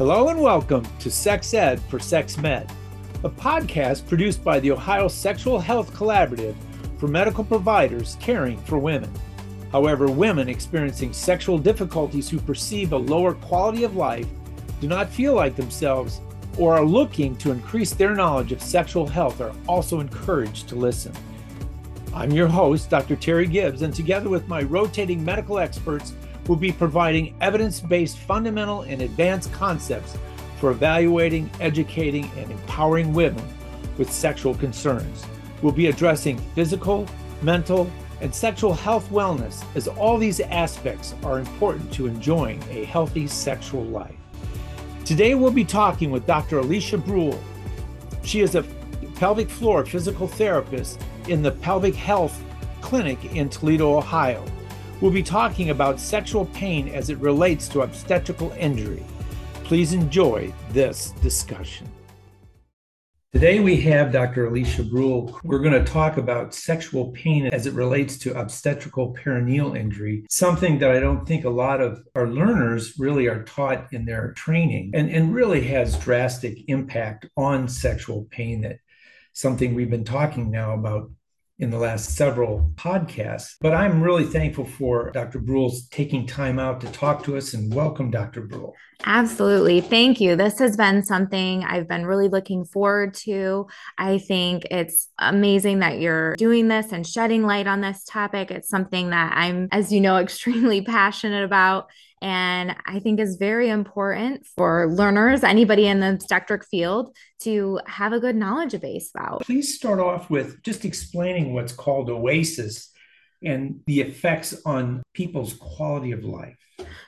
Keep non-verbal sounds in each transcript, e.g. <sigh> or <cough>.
Hello and welcome to Sex Ed for Sex Med, a podcast produced by the Ohio Sexual Health Collaborative for medical providers caring for women. However, women experiencing sexual difficulties who perceive a lower quality of life, do not feel like themselves, or are looking to increase their knowledge of sexual health are also encouraged to listen. I'm your host, Dr. Terry Gibbs, and together with my rotating medical experts, will be providing evidence based fundamental and advanced concepts for evaluating, educating, and empowering women with sexual concerns. We'll be addressing physical, mental, and sexual health wellness, as all these aspects are important to enjoying a healthy sexual life. Today, we'll be talking with Dr. Alisha Bruhl. She is a pelvic floor physical therapist in the Pelvic Health Clinic in Toledo, Ohio. We'll be talking about sexual pain as it relates to obstetrical injury. Please enjoy this discussion. Today we have Dr. Alisha Bruhl. We're going to talk about sexual pain as it relates to obstetrical perineal injury, something that I don't think a lot of our learners really are taught in their training and, and really has drastic impact on sexual pain that something we've been talking now about in the last several podcasts. But I'm really thankful for Dr. Bruhl's taking time out to talk to us and welcome Dr. Bruhl. Absolutely. Thank you. This has been something I've been really looking forward to. I think it's amazing that you're doing this and shedding light on this topic. It's something that I'm, as you know, <laughs> extremely passionate about and I think is very important for learners, anybody in the obstetric field, to have a good knowledge base about. Please start off with just explaining what's called OASIS and the effects on people's quality of life.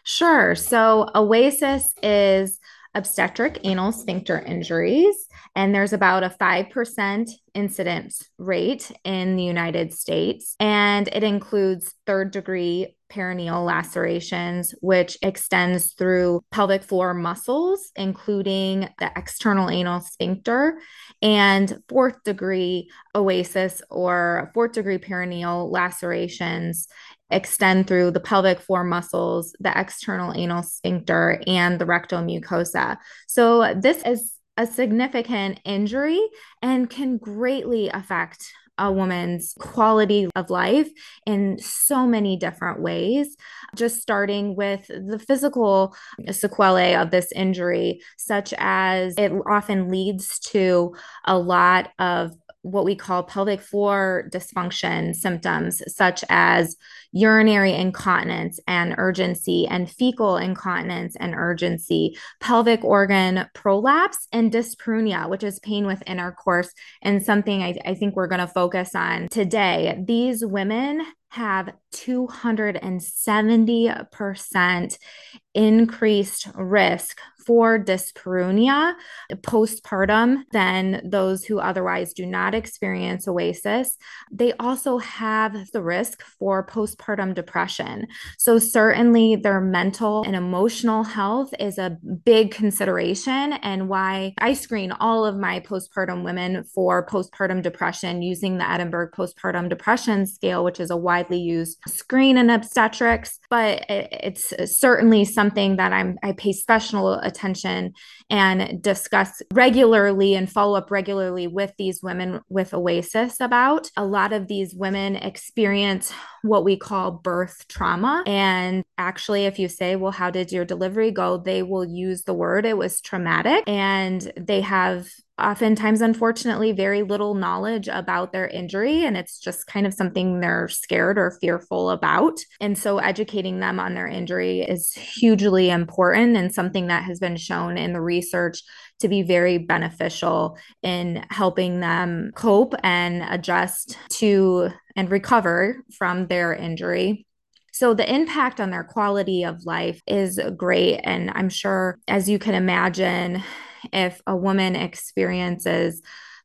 Sure. So, OASIS is obstetric anal sphincter injuries, and there's about a 5% incidence rate in the United States, and it includes third degree perineal lacerations, which extends through pelvic floor muscles, including the external anal sphincter, and fourth degree OASIS or fourth degree perineal lacerations extend through the pelvic floor muscles, the external anal sphincter, and the rectal mucosa. So, this is a significant injury and can greatly affect a woman's quality of life in so many different ways. Just starting with the physical sequelae of this injury, such as it often leads to a lot of what we call pelvic floor dysfunction symptoms, such as urinary incontinence and urgency, and fecal incontinence and urgency, pelvic organ prolapse, and dyspareunia, which is pain with intercourse, and something I, I think we're going to focus on today. These women have 270% increased risk for dyspareunia postpartum than those who otherwise do not experience OASIS. They also have the risk for postpartum depression. So, certainly, their mental and emotional health is a big consideration, and why I screen all of my postpartum women for postpartum depression using the Edinburgh Postpartum Depression Scale, which is a widely used screen in obstetrics. But it's certainly something that I'm, I pay special attention and discuss regularly and follow up regularly with these women with OASIS about. A lot of these women experience what we call birth trauma. And actually, if you say, Well, how did your delivery go? they will use the word it was traumatic. And they have oftentimes, unfortunately, very little knowledge about their injury. And it's just kind of something they're scared or fearful about. And so, educating them on their injury is hugely important and something that has been shown in the research to be very beneficial in helping them cope and adjust to and recover from their injury. So the impact on their quality of life is great. And I'm sure, as you can imagine, if a woman experiences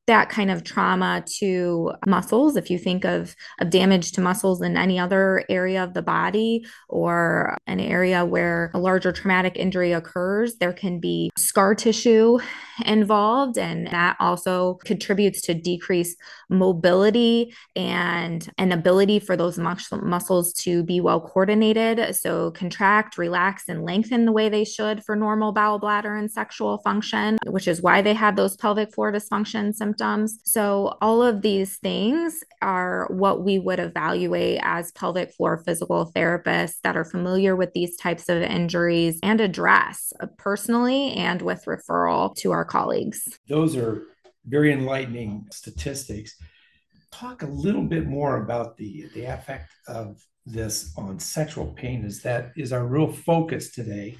that kind of trauma to muscles if you think of, of damage to muscles in any other area of the body or an area where a larger traumatic injury occurs there can be scar tissue involved, and that also contributes to decreased mobility and an ability for those mus- muscles to be well coordinated. So, contract, relax, and lengthen the way they should for normal bowel, bladder, and sexual function, which is why they have those pelvic floor dysfunction symptoms. So, all of these things are what we would evaluate as pelvic floor physical therapists that are familiar with these types of injuries and address uh, personally and with referral to our colleagues. Those are very enlightening statistics. Talk a little bit more about the, the effect of this on sexual pain is that is our real focus today.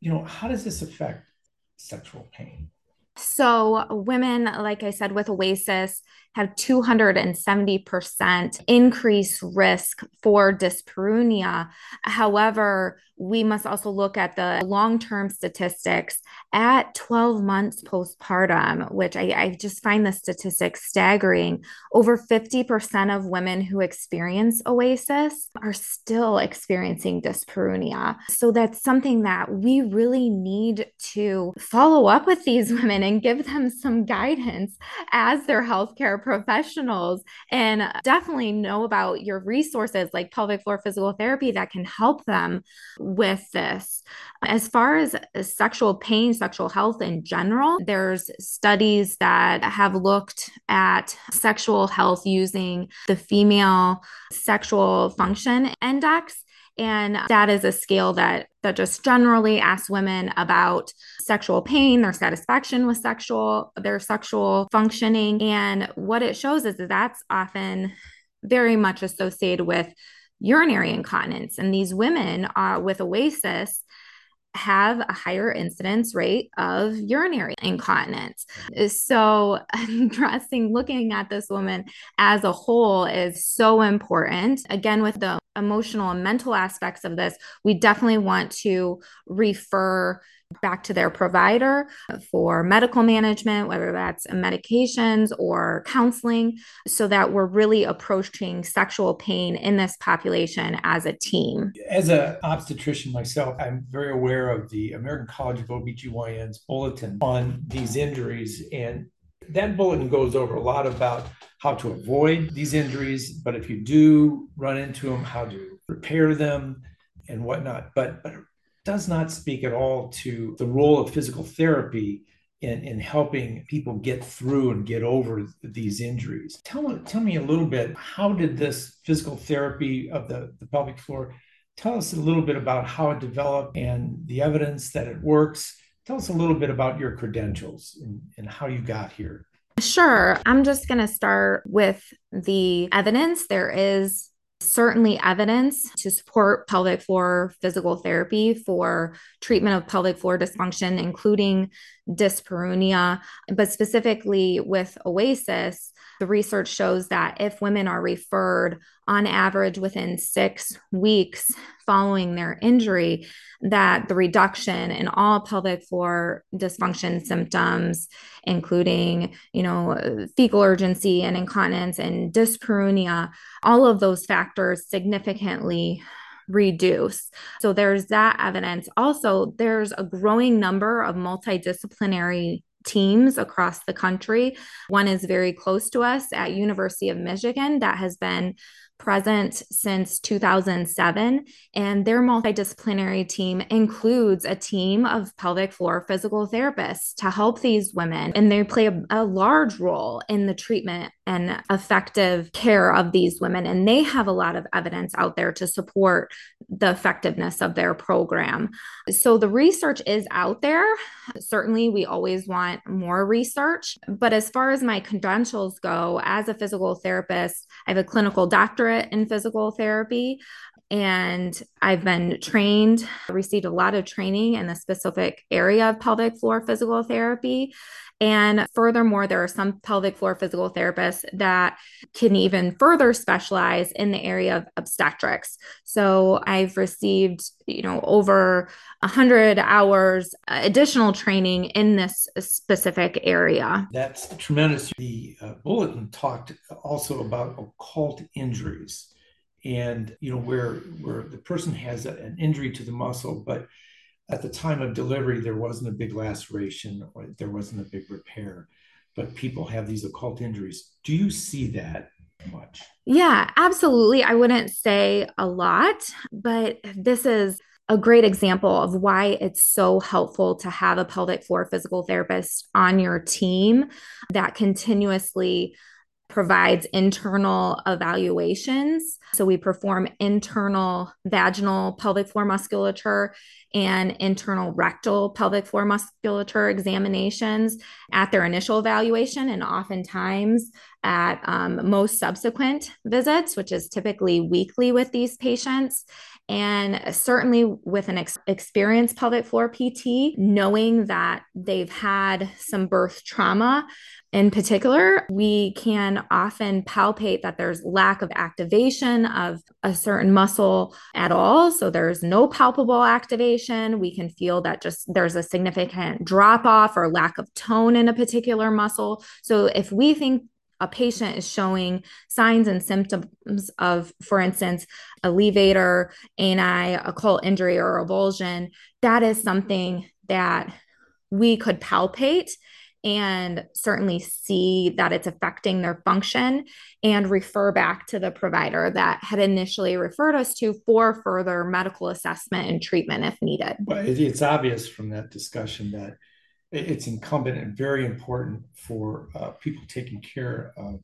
You know, how does this affect sexual pain? So, women, like I said, with OASIS have 270% increased risk for dyspareunia. However, we must also look at the long term statistics at 12 months postpartum, which I, I, just find the statistics staggering. Over 50% of women who experience OASIS are still experiencing dyspareunia. So that's something that we really need to follow up with these <laughs> women and give them some guidance as their healthcare professionals and definitely know about your resources like pelvic floor physical therapy that can help them with this. As far as uh, sexual pain, sexual health in general, there's studies that have looked at sexual health using the female sexual function index and that is a scale that that just generally asks women about sexual pain their satisfaction with sexual their sexual functioning and what it shows is that that's often very much associated with urinary incontinence. And these women uh, with OASIS have a higher incidence rate of urinary incontinence. So, <laughs> addressing, looking at this woman as a whole is so important. Again, with the emotional and mental aspects of this, we definitely want to refer back to their provider for medical management, whether that's medications or counseling, so that we're really approaching sexual pain in this population as a team. As an obstetrician myself, I'm very aware of the American College of OBGYN's bulletin on these injuries. And that bulletin goes over a lot about how to avoid these injuries, but if you do run into them, how to repair them and whatnot. But, but it does not speak at all to the role of physical therapy in, in helping people get through and get over these injuries. Tell, tell me a little bit, how did this physical therapy of the, the pelvic floor, tell us a little bit about how it developed and the evidence that it works. Tell us a little bit about your credentials and, and how you got here. Sure. I'm just going to start with the evidence. There is certainly evidence to support pelvic floor physical therapy for treatment of pelvic floor dysfunction, including dyspareunia, but specifically with OASIS, the research shows that if women are referred on average within six weeks following their injury, that the reduction in all pelvic floor dysfunction symptoms, including, you know, fecal urgency and incontinence and dyspareunia, all of those factors significantly reduce. So there's that evidence. Also, there's a growing number of multidisciplinary teams across the country. One is very close to us at University of Michigan that has been present since 2007 and their multidisciplinary team includes a team of pelvic floor physical therapists to help these women and they play a, a large role in the treatment and effective care of these women. And they have a lot of evidence out there to support the effectiveness of their program. So the research is out there. Certainly, we always want more research. But as far as my credentials go, as a physical therapist, I have a clinical doctorate in physical therapy and I've been trained, received a lot of training in the specific area of pelvic floor physical therapy. And furthermore, there are some pelvic floor physical therapists that can even further specialize in the area of obstetrics. So I've received, you know, over 100 hours additional training in this specific area. That's tremendous. The uh, bulletin talked also about occult injuries and you know where where the person has a, an injury to the muscle but at the time of delivery, there wasn't a big laceration or there wasn't a big repair, but people have these occult injuries. Do you see that much? Yeah, absolutely. I wouldn't say a lot, but this is a great example of why it's so helpful to have a pelvic floor physical therapist on your team that continuously provides internal evaluations. So we perform internal vaginal pelvic floor musculature and internal rectal pelvic floor musculature examinations at their initial evaluation and oftentimes at um, most subsequent visits, which is typically weekly with these patients. And certainly with an ex- experienced pelvic floor PT, knowing that they've had some birth trauma in particular, we can often palpate that there's lack of activation of a certain muscle at all. So there's no palpable activation. We can feel that just there's a significant drop off or lack of tone in a particular muscle. So if we think a patient is showing signs and symptoms of, for instance, a levator, ani, occult injury, or avulsion, that is something that we could palpate and certainly see that it's affecting their function and refer back to the provider that had initially referred us to for further medical assessment and treatment if needed. It's obvious from that discussion that it's incumbent and very important for uh, people taking care of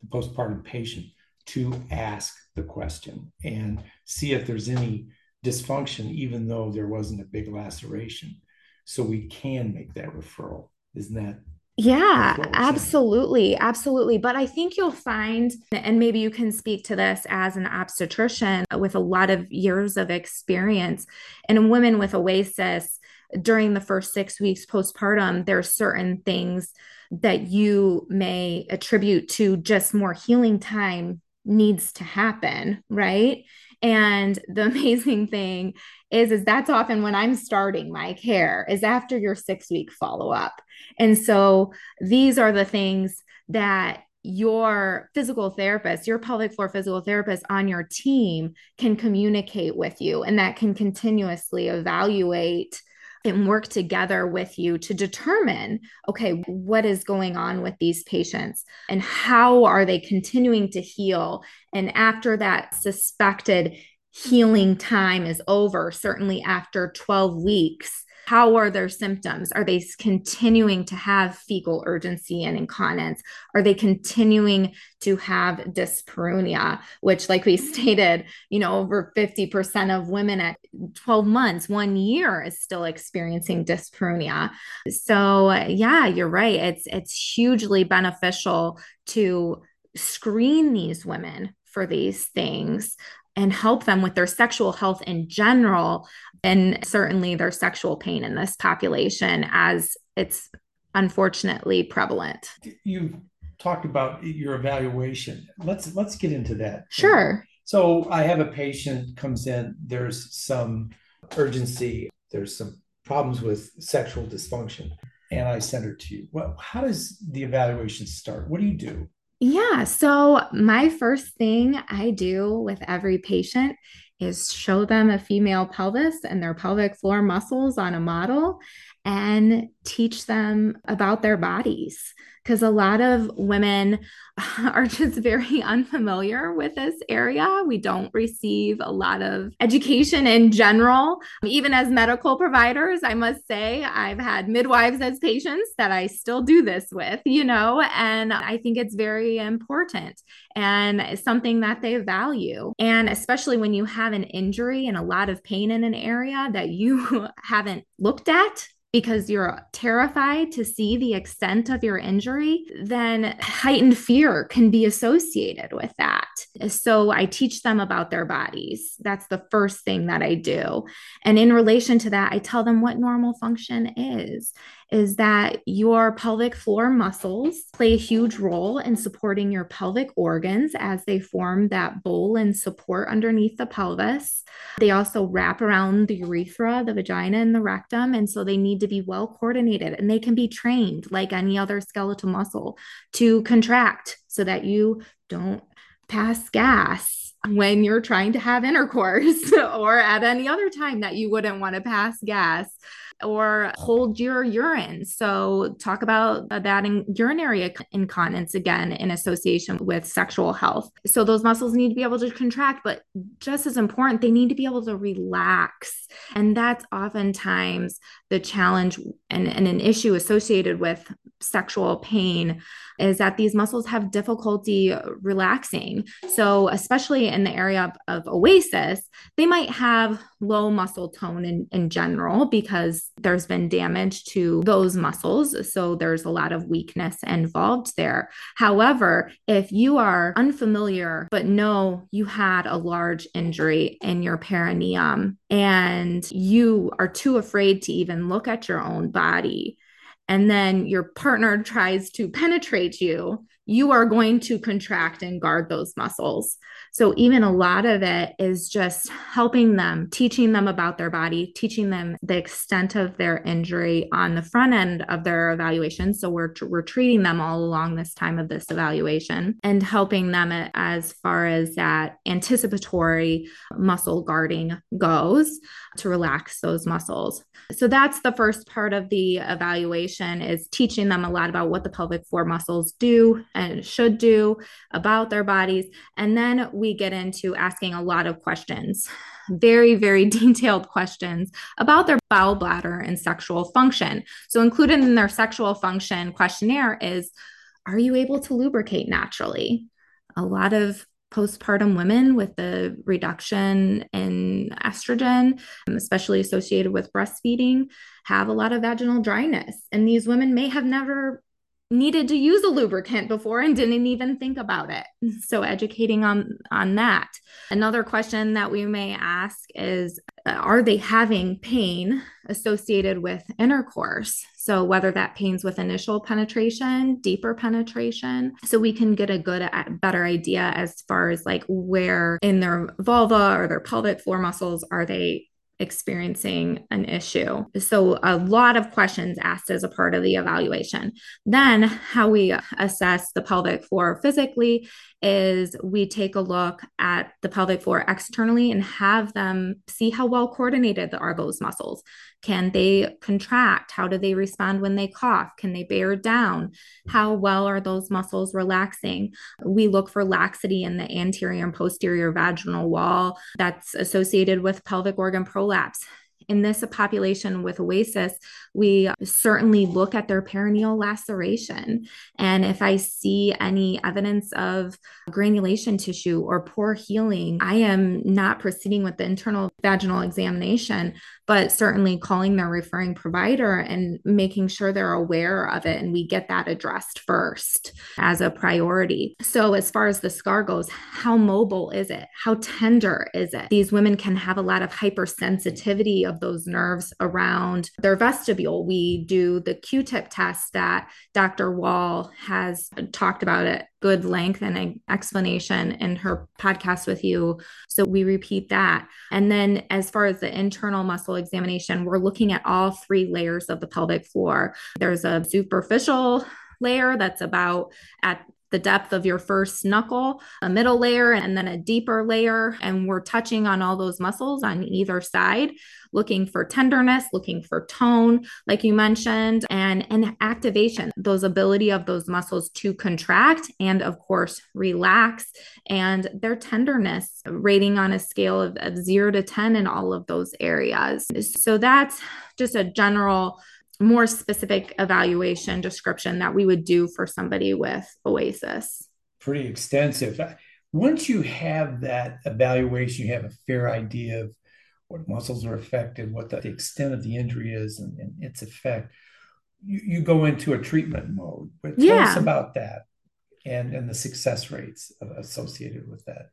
the postpartum patient to ask the question and see if there's any dysfunction, even though there wasn't a big laceration. So we can make that referral. Isn't that? Yeah, absolutely. Absolutely. But I think you'll find, and maybe you can speak to this as an obstetrician with a lot of years of experience, and women with OASIS during the first six weeks postpartum, there are certain things that you may attribute to just more healing time needs to happen, right? And the <laughs> amazing thing is, is that's often when I'm starting my care is after your six week follow up. And so these are the things that your physical therapist, your pelvic floor physical therapist on your team can communicate with you and that can continuously evaluate and work together with you to determine okay, what is going on with these patients and how are they continuing to heal? And after that suspected healing time is over, certainly after 12 weeks, how are their symptoms? Are they continuing to have fecal urgency and incontinence? Are they continuing to have dyspareunia, which, like we mm. stated, you know, over 50% of women at 12 months, one year is still experiencing dyspareunia. So, yeah, you're right. It's it's hugely beneficial to screen these women for these things and help them with their sexual health in general and certainly their sexual pain in this population as it's unfortunately prevalent. You talked about your evaluation. Let's let's get into that. Sure. So I have a patient comes in, there's some urgency, there's some problems with sexual dysfunction, and I send her to you. Well, how does the evaluation start? What do you do? Yeah. So, my first thing I do with every patient is show them a female pelvis and their pelvic floor muscles on a model and teach them about their bodies because a lot of women <laughs> are just very <laughs> unfamiliar with this area. We don't receive a lot of education in general. Even as medical providers, I must say, I've had midwives as patients that I still do this with, you know, and I think it's very important and something that they value. And especially when you have an injury and a lot of pain in an area that you <laughs> haven't looked at because you're terrified to see the extent of your injury, then heightened fear can be associated with that. So I teach them about their bodies. That's the first thing that I do. And in relation to that, I tell them what normal function is is that your pelvic floor muscles play a huge role in supporting your pelvic organs as they form that bowl and support underneath the pelvis. They also wrap around the urethra, the vagina, and the rectum. And so they need to be well coordinated and they can be trained like any other skeletal muscle to contract so that you don't pass gas when you're trying to have intercourse <laughs> or at any other time that you wouldn't want to pass gas or hold your urine. So, talk about that in urinary incontinence again in association with sexual health. So, those muscles need to be able to contract, but just as important, they need to be able to relax. And that's oftentimes the challenge and, and an issue associated with sexual pain is that these muscles have difficulty relaxing. So, especially in the area of, of OASIS, they might have low muscle tone in, in general because there's been damage to those muscles. So, there's a lot of weakness involved there. However, if you are unfamiliar but know you had a large injury in your perineum and you are too afraid to even look at your own body, and then your partner tries to penetrate you, you are going to contract and guard those muscles. So, even a lot of it is just helping them, teaching them about their body, teaching them the extent of their injury on the front end of their evaluation. So, we're, we're treating them all along this time of this evaluation and helping them as far as that anticipatory muscle guarding goes to relax those muscles. So, that's the first part of the evaluation is teaching them a lot about what the pelvic floor muscles do and should do about their bodies. And then we get into asking a lot of questions, very, very <laughs> detailed questions about their bowel bladder and sexual function. So, included in their sexual function questionnaire is Are you able to lubricate naturally? A lot of postpartum women with the reduction in estrogen, um, especially associated with breastfeeding, have a lot of vaginal dryness. And these women may have never needed to use a lubricant before and didn't even think about it. So educating on on that. Another question that we may ask is uh, are they having pain associated with intercourse? So whether that pain's with initial penetration, deeper penetration, so we can get a good better idea as far as like where in their vulva or their pelvic floor muscles are they experiencing an issue. So, a lot of questions asked as a part of the evaluation. Then, how we assess the pelvic floor physically is we take a look at the pelvic floor externally and have them see how well coordinated are those muscles. Can they contract? How do they respond when they cough? Can they bear down? How well are those muscles relaxing? We look for laxity in the anterior and posterior vaginal wall that's associated with pelvic organ prolapse in this population with OASIS, we certainly look at their perineal laceration. And if I see any evidence of granulation tissue or poor healing, I am not proceeding with the internal vaginal examination, but certainly calling their referring provider and making sure they're aware of it and we get that addressed first as a priority. So, as far as the scar goes, how mobile is it? How tender is it? These women can have a lot of hypersensitivity of those nerves around their vestibule. We do the Q tip test that Dr. Wall has talked about at good length and an explanation in her podcast with you. So we repeat that. And then, as far as the internal muscle examination, we're looking at all three layers of the pelvic floor. There's a superficial layer that's about at the depth of your first knuckle, a middle layer, and then a deeper layer. And we're touching on all those muscles on either side, looking for tenderness, looking for tone, like you mentioned, and, and activation, those ability of those muscles to contract and, of course, relax, and their tenderness rating on a scale of, of zero to 10 in all of those areas. So that's just a general more specific evaluation description that we would do for somebody with OASIS. Pretty extensive. Once you have that evaluation you have a fair idea of what muscles are affected what the extent of the injury is and, and its effect you, you, go into a treatment mode. But tell yeah. us about that and and the success rates associated with that.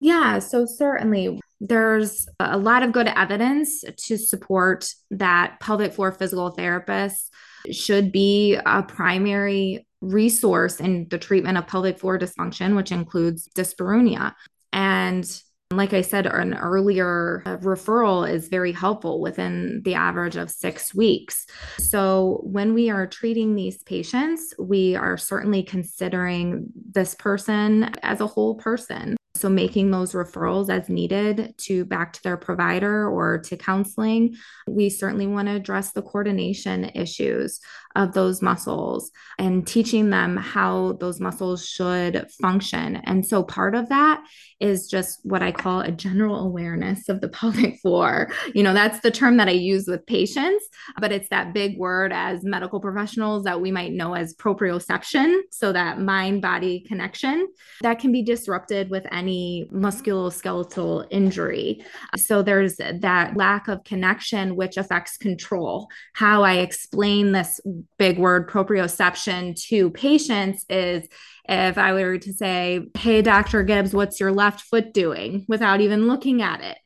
Yeah so certainly there's a lot of good evidence to support that pelvic floor physical therapists should be a primary resource in the treatment of pelvic floor dysfunction, which includes dyspareunia. And like I said, an earlier uh, referral is very helpful within the average of six weeks. So, when we are treating these patients, we are certainly considering this person as a whole person. So making those referrals as needed to back to their provider or to counseling. We certainly want to address the coordination issues of those muscles and teaching them how those muscles should function. And so part of that is just what I call a general awareness of the <laughs> pelvic floor. You know, that's the term that I use with patients, but it's that big word as medical professionals that we might know as proprioception. So that mind body connection that can be disrupted with any musculoskeletal injury. So there's that lack of connection, which affects control. How I explain this big word proprioception to patients is if I were to say, Hey, Dr. Gibbs, what's your left foot doing without even looking at it?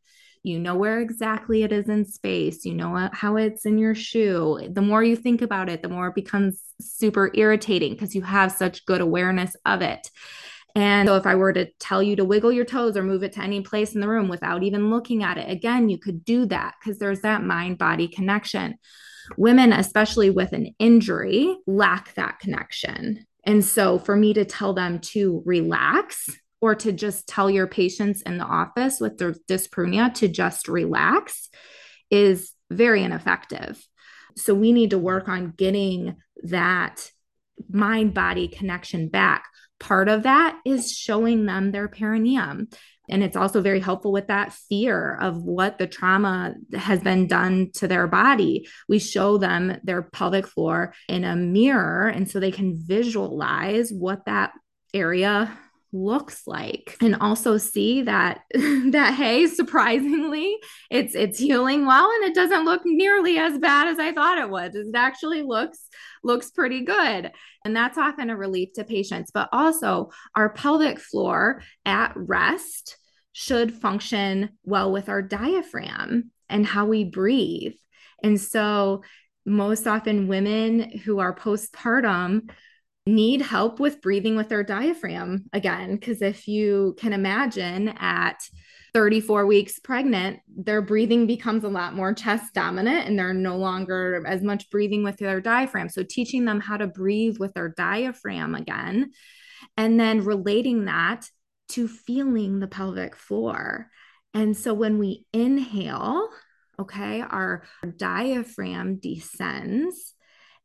You know where exactly it is in space. You know how it's in your shoe. The more you think about it, the more it becomes super irritating because you have such good awareness of it. And so, if I were to tell you to wiggle your toes or move it to any place in the room without even looking at it, again, you could do that because there's that mind body connection. Women, especially with an injury, lack that connection. And so, for me to tell them to relax or to just tell your patients in the office with their dyspareunia to just relax is very ineffective. So, we need to work on getting that mind body connection back. Part of that is showing them their perineum. And it's also very helpful with that fear of what the trauma has been done to their body. We show them their pelvic floor in a mirror. And so they can visualize what that area looks like. And also see that <laughs> that hey surprisingly it's it's healing well and it doesn't look nearly as bad as i thought it was it actually looks looks pretty good. And that's often a relief to patients. But also our pelvic floor at rest should function well with our diaphragm and how we breathe. And so most often women who are postpartum need help with breathing with their diaphragm again. Because if you can imagine at 34 weeks pregnant, their breathing becomes a lot more chest dominant and they're no longer as much breathing with their diaphragm. So, teaching them how to breathe with their diaphragm again, and then relating that to feeling the pelvic floor. And so, when we inhale, okay, our diaphragm descends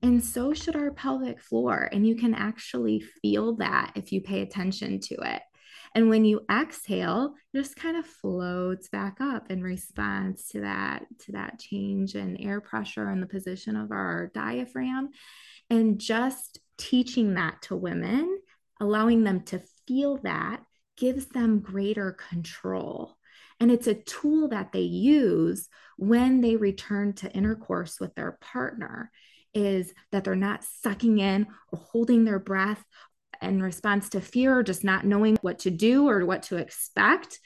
and so should our pelvic floor. And you can actually feel that if you pay attention to it. And when you exhale, it just kind of floats back up in response to that, to that change in air pressure and the position of our diaphragm. And just teaching that to women, allowing them to feel that gives them greater control. And it's a tool that they use when they return to intercourse with their partner is that they're not sucking in or holding their breath in response to fear or just not knowing what to do or what to expect.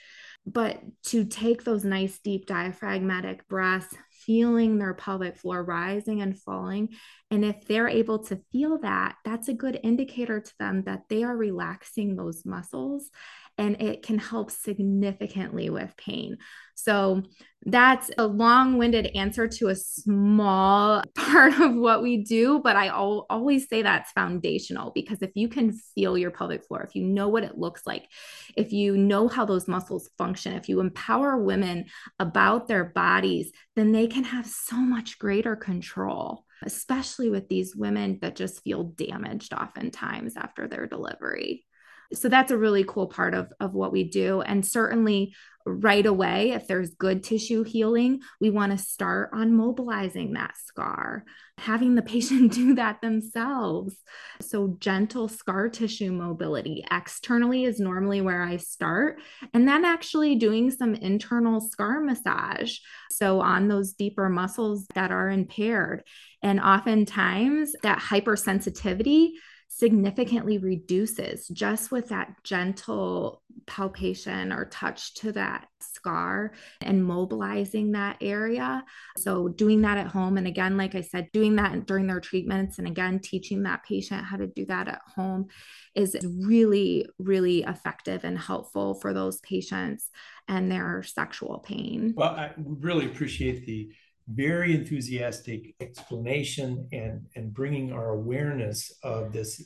But to take those nice, deep diaphragmatic breaths, feeling their pelvic floor rising and falling. And if they're able to feel that, that's a good indicator to them that they are relaxing those muscles and it can help significantly with pain. So that's a long winded answer to a small <laughs> part of what we do, but I al- always say that's foundational because if you can feel your pelvic floor, if you know what it looks like, if you know how those muscles function, if you empower women about their bodies, then they can have so much greater control especially with these women that just feel damaged oftentimes after their delivery so that's a really cool part of, of what we do. And certainly right away if there's good tissue healing we want to start on mobilizing that scar having the <laughs> patient do that themselves. So gentle scar tissue mobility externally is normally where i start. And then actually doing some internal scar massage. So on those deeper muscles that are impaired. And oftentimes that hypersensitivity significantly reduces just with that gentle palpation or touch to that scar and mobilizing that area. So, doing that at home. And again, like I said, doing that during their treatments and again, teaching that patient how to do that at home is really, really effective and helpful for those patients and their sexual pain. Well, I really appreciate the very enthusiastic explanation and and bringing our awareness of this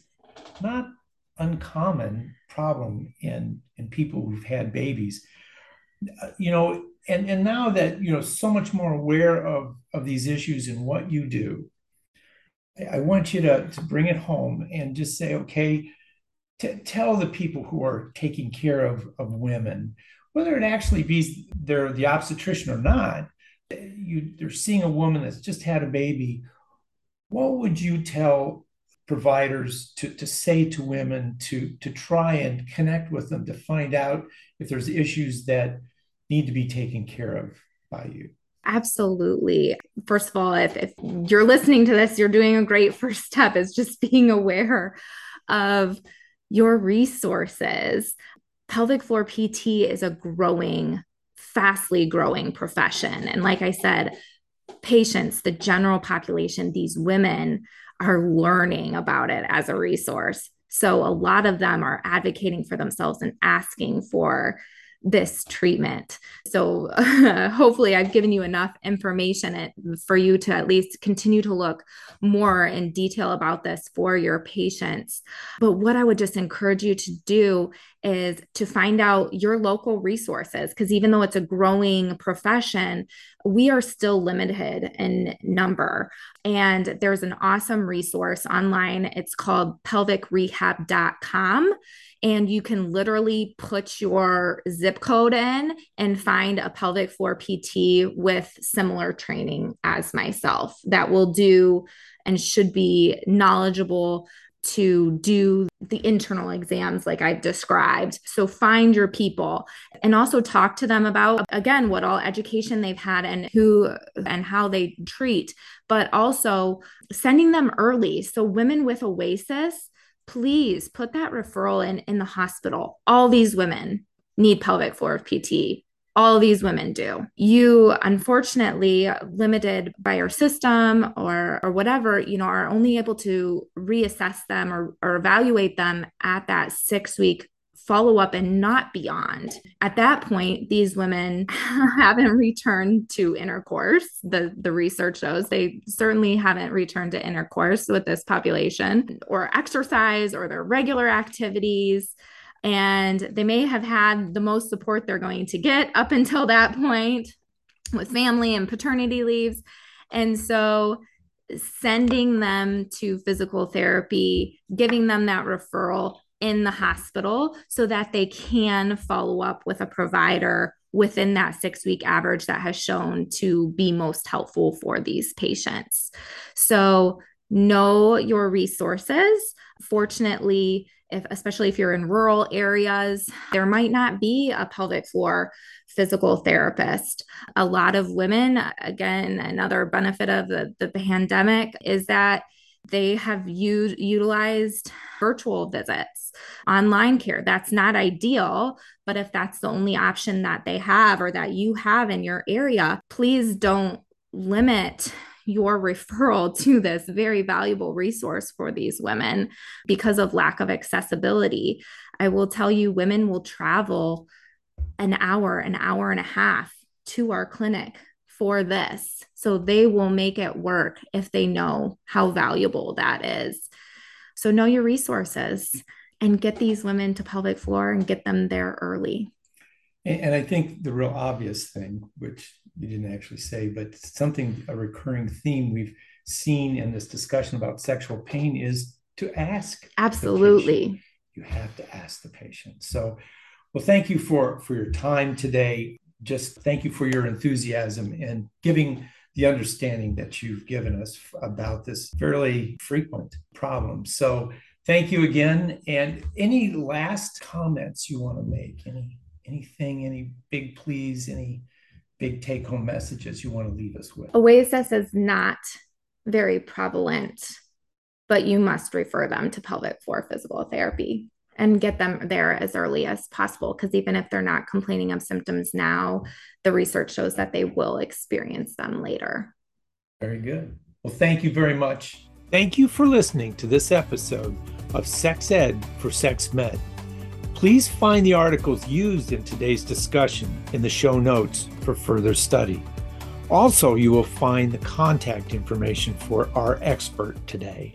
not uncommon problem in in people who've had babies. Uh, you know, and and now that you know so much more aware of of these issues and what you do, I want you to to bring it home and just say, okay, t- tell the people who are taking care of of women, whether it actually be they're the obstetrician or not, you they're seeing a woman that's just had a baby. What would you tell providers to, to say to women to to try and connect with them to find out if there's issues that need to be taken care of by you Absolutely. First of all, if, if you're listening to this, you're doing a great first step is just <laughs> being aware of your resources. Pelvic floor PT is a growing, fastly growing profession. And like I said, patients, the general population, these women are learning about it as a resource. So a lot of them are advocating for themselves and asking for this treatment. So uh, <laughs> hopefully I've given you enough information for you to at least continue to look more in detail about this for your patients. But what I would just encourage you to do is to find out your local resources because even though it's a growing profession, we are still limited in number. And there's an awesome resource online. It's called pelvicrehab.com and you can literally put your zip code in and find a pelvic floor PT with similar training as myself that will do and should be knowledgeable to do the internal exams like I've described. So find your people and also talk to them about again what all education they've had and who and how they treat, but also sending them early. So women with OASIS please put that referral in in the hospital. All these women need pelvic floor PT. All these women do. You unfortunately limited by your system or or whatever, you know, are only able to reassess them or, or evaluate them at that six week follow up and not beyond. At that point, these women <laughs> haven't returned to intercourse. The, the research shows they certainly haven't returned to intercourse with this population or exercise or their regular activities. And they may have had the most support they're going to get up until that point with family and paternity leaves. And so sending them to physical therapy, giving them that referral in the hospital so that they can follow up with a provider within that six week average that has shown to be most helpful for these patients. So, know your resources. Fortunately, if especially if you're in rural areas, there might not be a pelvic floor physical therapist. A lot of women, again, another benefit of the, the pandemic is that they have used utilized virtual visits, online care. That's not ideal, but if that's the only option that they have or that you have in your area, please don't limit your <laughs> referral to this very valuable resource for these women because of lack of accessibility. I will tell you, women will travel an hour, an hour and a half to our clinic for this. So they will make it work if they know how valuable that is. So know your resources and get these women to pelvic floor and get them there early. And I think the real obvious thing, which you didn't actually say, but something, a recurring theme we've seen in this discussion about sexual pain is to ask. Absolutely. You have to ask the patient. So, well, thank you for for your time today just thank you for your enthusiasm and giving the understanding that you've given us about this fairly frequent problem. So thank you again. And any last comments you want to make? Any anything, any big pleas, any big take-home messages you want to leave us with? OASIS is not very prevalent, but you must refer them to pelvic floor physical therapy and get them there as early as possible. Because even if they're not complaining of symptoms now, the research shows that they will experience them later. Very good. Well, thank you very much. Thank you for listening to this episode of Sex Ed for Sex Med. Please find the articles used in today's discussion in the show notes for further study. Also, you will find the contact information for our expert today.